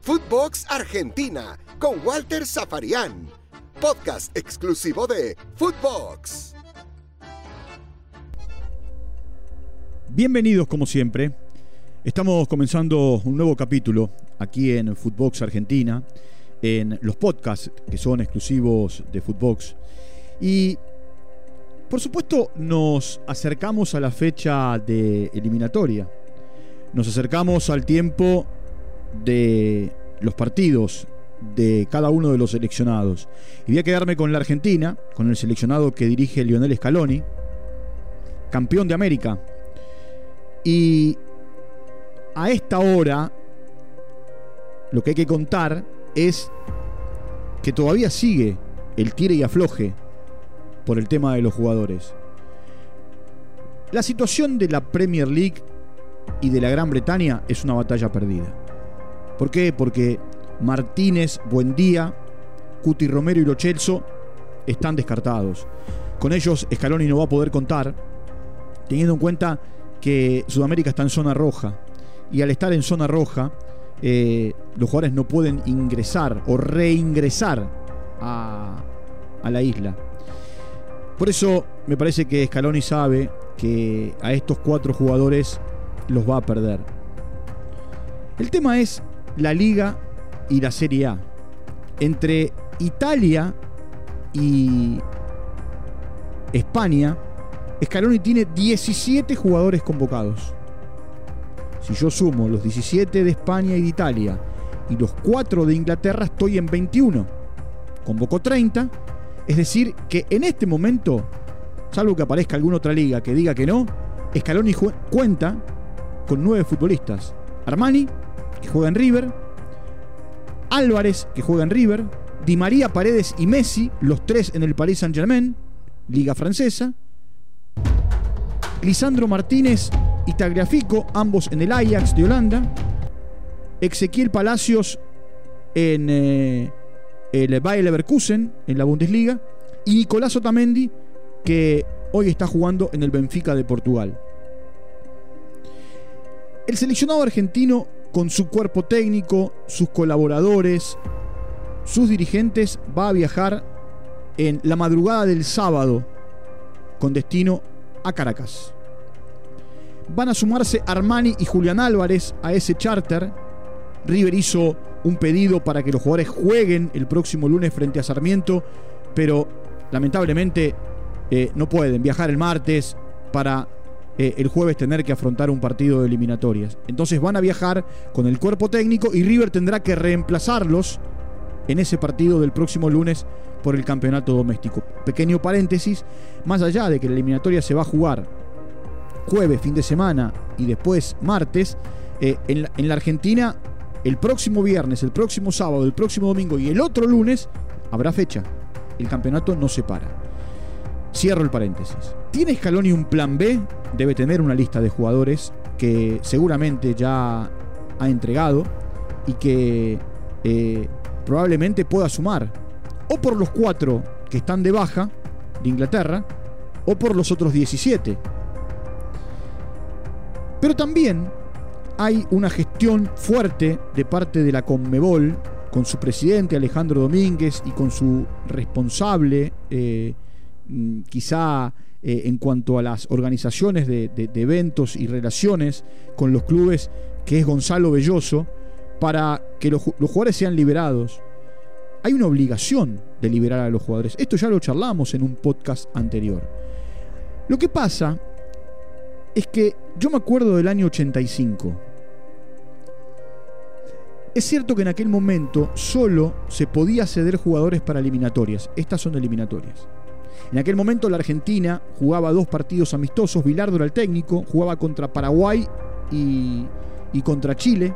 Footbox Argentina con Walter Zafarian. Podcast exclusivo de Footbox. Bienvenidos como siempre. Estamos comenzando un nuevo capítulo aquí en Footbox Argentina, en los podcasts que son exclusivos de Footbox. Y por supuesto nos acercamos a la fecha de eliminatoria. Nos acercamos al tiempo de los partidos de cada uno de los seleccionados. Y voy a quedarme con la Argentina, con el seleccionado que dirige Lionel Scaloni, campeón de América. Y a esta hora, lo que hay que contar es que todavía sigue el tire y afloje por el tema de los jugadores. La situación de la Premier League y de la Gran Bretaña es una batalla perdida. ¿Por qué? Porque Martínez, Buendía, Cuti Romero y Lochelso están descartados. Con ellos Scaloni no va a poder contar, teniendo en cuenta que Sudamérica está en zona roja. Y al estar en zona roja, eh, los jugadores no pueden ingresar o reingresar a, a la isla. Por eso me parece que Scaloni sabe que a estos cuatro jugadores los va a perder. El tema es la Liga y la Serie A. Entre Italia y España, Scaloni tiene 17 jugadores convocados. Si yo sumo los 17 de España y de Italia y los 4 de Inglaterra, estoy en 21. Convocó 30. Es decir, que en este momento, salvo que aparezca alguna otra liga que diga que no, Scaloni cuenta con 9 futbolistas. Armani, que juega en River, Álvarez, que juega en River, Di María, Paredes y Messi, los tres en el Paris Saint-Germain, Liga Francesa, Lisandro Martínez y Tagliafico, ambos en el Ajax de Holanda, Ezequiel Palacios en eh, el Bayer Leverkusen, en la Bundesliga, y Nicolás Otamendi, que hoy está jugando en el Benfica de Portugal. El seleccionado argentino con su cuerpo técnico, sus colaboradores, sus dirigentes, va a viajar en la madrugada del sábado con destino a Caracas. Van a sumarse Armani y Julián Álvarez a ese charter. River hizo un pedido para que los jugadores jueguen el próximo lunes frente a Sarmiento, pero lamentablemente eh, no pueden viajar el martes para eh, el jueves tener que afrontar un partido de eliminatorias. Entonces van a viajar con el cuerpo técnico y River tendrá que reemplazarlos en ese partido del próximo lunes por el campeonato doméstico. Pequeño paréntesis, más allá de que la eliminatoria se va a jugar jueves, fin de semana y después martes, eh, en, en la Argentina el próximo viernes, el próximo sábado, el próximo domingo y el otro lunes habrá fecha. El campeonato no se para. Cierro el paréntesis. ¿Tiene Scaloni un plan B? Debe tener una lista de jugadores que seguramente ya ha entregado y que eh, probablemente pueda sumar o por los cuatro que están de baja de Inglaterra o por los otros 17. Pero también hay una gestión fuerte de parte de la Conmebol con su presidente Alejandro Domínguez y con su responsable eh, quizá eh, en cuanto a las organizaciones de, eventos y relaciones con los clubes, que es Gonzalo Belloso, para que los, jugadores sean liberados. Hay una obligación de liberar a los jugadores. Esto ya lo charlamos en un podcast anterior. Lo que pasa es que yo me acuerdo del año 85. Es cierto que en aquel momento solo se podía ceder jugadores para eliminatorias. Estas son eliminatorias. En aquel momento la Argentina jugaba dos partidos amistosos, Bilardo era el técnico, jugaba contra Paraguay y, contra Chile.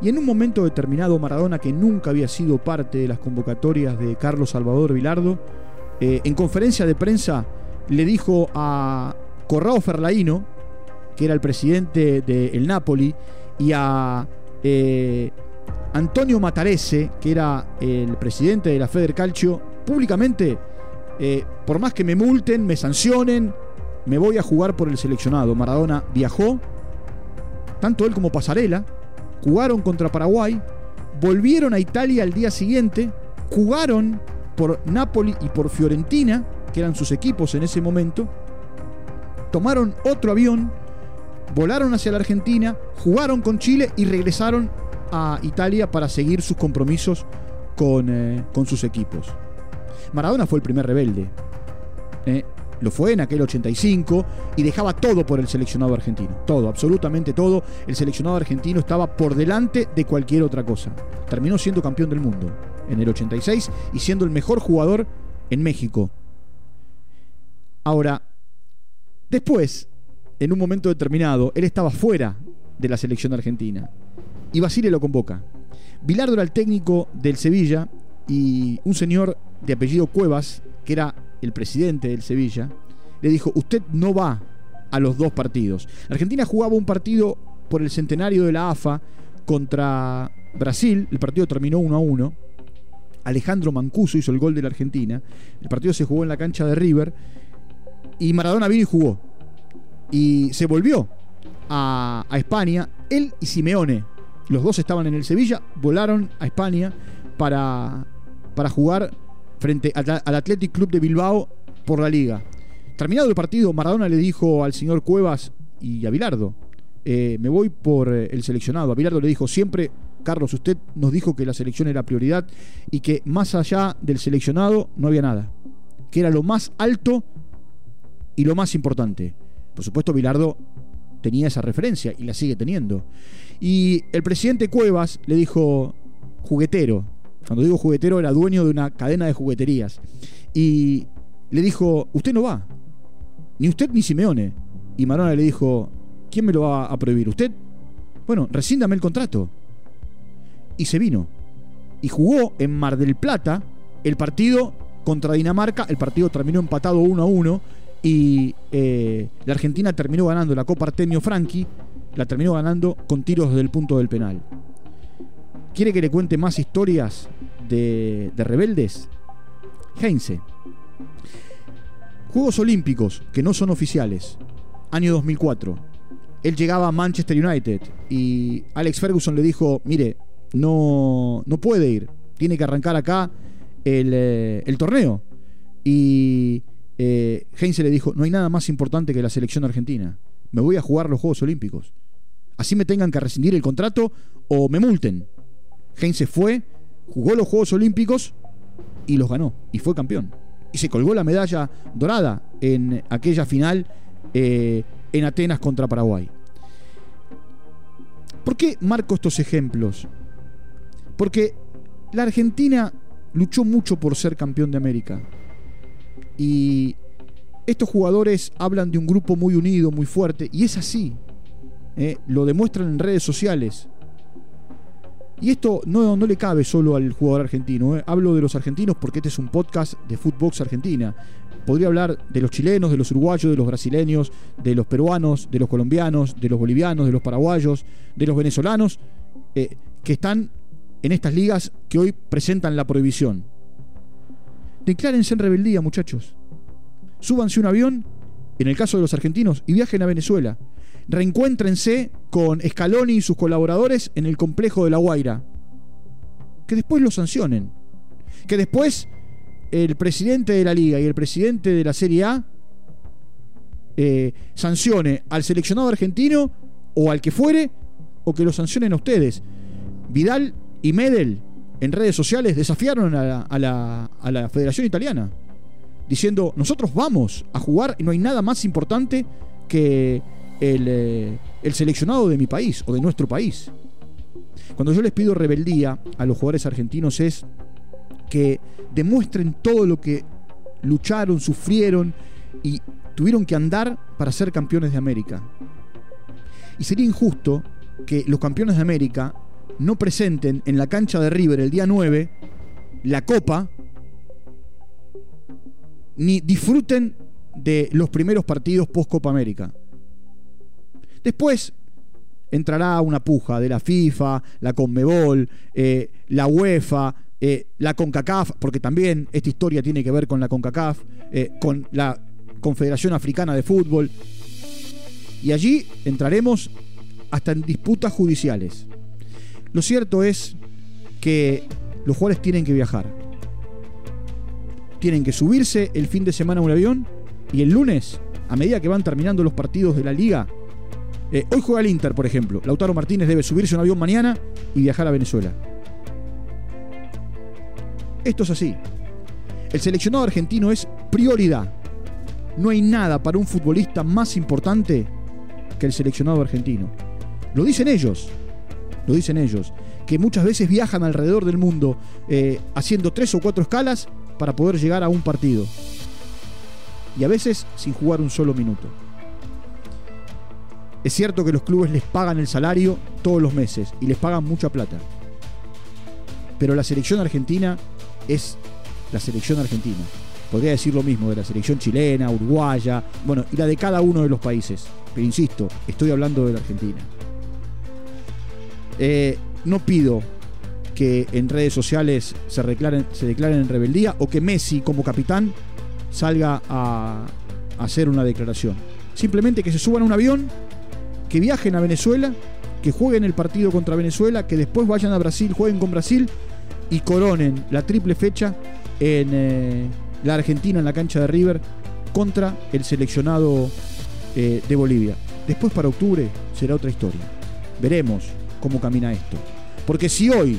Y en un momento determinado Maradona, que nunca había sido parte de las convocatorias de Carlos Salvador Vilardo, eh, en conferencia de prensa le dijo a Corrao Ferlaino, que era el presidente del Napoli, y a eh, Antonio Matarese, que era el presidente de la Federcalcio, públicamente eh, por más que me multen, me sancionen, me voy a jugar por el seleccionado. Maradona viajó, tanto él como Pasarela, jugaron contra Paraguay, volvieron a Italia al día siguiente, jugaron por Napoli y por Fiorentina, que eran sus equipos en ese momento, tomaron otro avión, volaron hacia la Argentina, jugaron con Chile y regresaron a Italia para seguir sus compromisos con, eh, con sus equipos. Maradona fue el primer rebelde. Eh, lo fue en aquel 85 y dejaba todo por el seleccionado argentino. Todo, absolutamente todo. El seleccionado argentino estaba por delante de cualquier otra cosa. Terminó siendo campeón del mundo en el 86 y siendo el mejor jugador en México. Ahora, después, en un momento determinado, él estaba fuera de la selección argentina y Basile lo convoca. Bilardo era el técnico del Sevilla y un señor de apellido Cuevas, que era el presidente del Sevilla, le dijo, usted no va a los dos partidos. Argentina jugaba un partido por el centenario de la AFA contra Brasil, el partido terminó 1 a 1. Alejandro Mancuso hizo el gol de la Argentina. El partido se jugó en la cancha de River y Maradona vino y jugó. Y se volvió a, a España, él y Simeone. Los dos estaban en el Sevilla, volaron a España para, para jugar frente al Athletic Club de Bilbao por la liga. Terminado el partido, Maradona le dijo al señor Cuevas y a Bilardo, eh, me voy por eh, el seleccionado. A Bilardo le dijo, siempre, Carlos, usted nos dijo que la selección era prioridad y que más allá del seleccionado no había nada, que era lo más alto y lo más importante. Por supuesto, Bilardo tenía esa referencia y la sigue teniendo. Y el presidente Cuevas le dijo, juguetero, cuando digo juguetero, era dueño de una cadena de jugueterías. Y le dijo, usted no va. Ni usted ni Simeone. Y Marona le dijo, ¿quién me lo va a prohibir? ¿Usted? Bueno, resíndame el contrato. Y se vino. Y jugó en Mar del Plata el partido contra Dinamarca. El partido terminó empatado 1 a 1. Y eh, la Argentina terminó ganando la Copa Artemio Franchi. La terminó ganando con tiros del punto del penal. ¿Quiere que le cuente más historias de, rebeldes? Heinze. Juegos Olímpicos, que no son oficiales. Año 2004. Él llegaba a Manchester United y Alex Ferguson le dijo, mire, no, no puede ir, tiene que arrancar acá el, eh, torneo. Y eh, Heinze le dijo, no hay nada más importante que la selección argentina. Me voy a jugar los Juegos Olímpicos. Así me tengan que rescindir el contrato o me multen. Heinze fue, jugó los Juegos Olímpicos y los ganó. Y fue campeón. Y se colgó la medalla dorada en aquella final eh, en Atenas contra Paraguay. ¿Por qué marco estos ejemplos? Porque la Argentina luchó mucho por ser campeón de América. Y estos jugadores hablan de un grupo muy unido, muy fuerte, y es así. Eh, lo demuestran en redes sociales. Y esto no, le cabe solo al jugador argentino. ¿eh? Hablo de los argentinos porque este es un podcast de Footbox Argentina. Podría hablar de los chilenos, de los uruguayos, de los brasileños, de los peruanos, de los colombianos, de los bolivianos, de los paraguayos, de los venezolanos, eh, que están en estas ligas que hoy presentan la prohibición. Declárense en rebeldía, muchachos. Súbanse un avión, en el caso de los argentinos, y viajen a Venezuela reencuéntrense con Scaloni y sus colaboradores en el complejo de La Guaira. Que después lo sancionen. Que después el presidente de la liga y el presidente de la Serie A eh, sancione al seleccionado argentino o al que fuere, o que lo sancionen a ustedes. Vidal y Medel en redes sociales desafiaron a la, a la Federación Italiana, diciendo, nosotros vamos a jugar y no hay nada más importante que eh, el, seleccionado de mi país o de nuestro país. Cuando yo les pido rebeldía a los jugadores argentinos es que demuestren todo lo que lucharon, sufrieron y tuvieron que andar para ser campeones de América. Y sería injusto que los campeones de América no presenten en la cancha de River el día 9 la copa, ni disfruten de los primeros partidos post Copa América. Después entrará una puja de la FIFA, la Conmebol, eh, la UEFA, eh, la CONCACAF, porque también esta historia tiene que ver con la CONCACAF, eh, con la Confederación Africana de Fútbol. Y allí entraremos hasta en disputas judiciales. Lo cierto es que los jugadores tienen que viajar. Tienen que subirse el fin de semana a un avión y el lunes, a medida que van terminando los partidos de la liga, eh, hoy juega el Inter, por ejemplo. Lautaro Martínez debe subirse a un avión mañana y viajar a Venezuela. Esto es así. El seleccionado argentino es prioridad. No hay nada para un futbolista más importante que el seleccionado argentino. Lo dicen ellos. Lo dicen ellos. Que muchas veces viajan alrededor del mundo eh, haciendo tres o cuatro escalas para poder llegar a un partido. Y a veces sin jugar un solo minuto. Es cierto que los clubes les pagan el salario todos los meses y les pagan mucha plata. Pero la selección argentina es la selección argentina. Podría decir lo mismo de la selección chilena, uruguaya, bueno, y la de cada uno de los países. Pero insisto, estoy hablando de la Argentina. Eh, no pido que en redes sociales se, se declaren en rebeldía o que Messi como capitán salga a hacer una declaración. Simplemente que se suban a un avión que viajen a Venezuela, que jueguen el partido contra Venezuela, que después vayan a Brasil, jueguen con Brasil y coronen la triple fecha en eh, la Argentina, en la cancha de River, contra el seleccionado eh, de Bolivia. Después para octubre será otra historia. Veremos cómo camina esto. Porque si hoy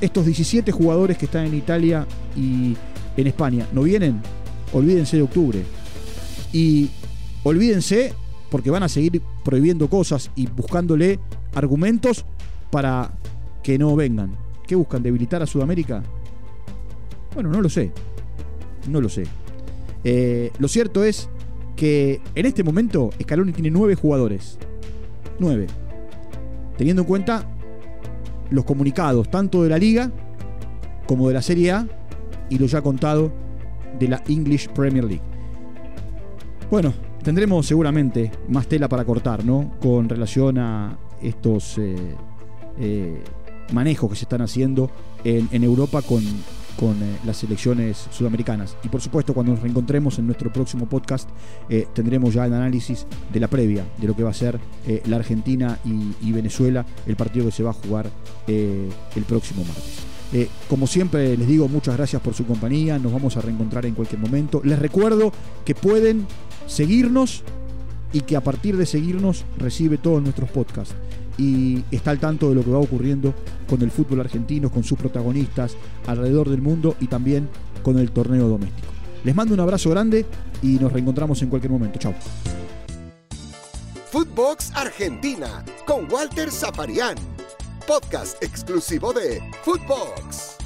estos 17 jugadores que están en Italia y en España no vienen, olvídense de octubre. Y olvídense porque van a seguir prohibiendo cosas y buscándole argumentos para que no vengan. ¿Qué buscan? ¿Debilitar a Sudamérica? Bueno, no lo sé. No lo sé. Eh, lo cierto es que en este momento Scaloni tiene nueve jugadores. Nueve. Teniendo en cuenta los comunicados tanto de la liga como de la Serie A y lo ya contado de la English Premier League. Bueno, Tendremos seguramente más tela para cortar, ¿no? Con relación a estos eh, eh, manejos que se están haciendo en, Europa con, con eh, las elecciones sudamericanas. Y por supuesto, cuando nos reencontremos en nuestro próximo podcast, tendremos ya el análisis de la previa de lo que va a ser la Argentina y, Venezuela, el partido que se va a jugar el próximo martes. Como siempre les digo, muchas gracias por su compañía, nos vamos a reencontrar en cualquier momento. Les recuerdo que pueden seguirnos y que a partir de seguirnos recibe todos nuestros podcasts y está al tanto de lo que va ocurriendo con el fútbol argentino, con sus protagonistas alrededor del mundo y también con el torneo doméstico. Les mando un abrazo grande y nos reencontramos en cualquier momento. Chao. Footbox Argentina con Walter Zaparián, podcast exclusivo de Footbox.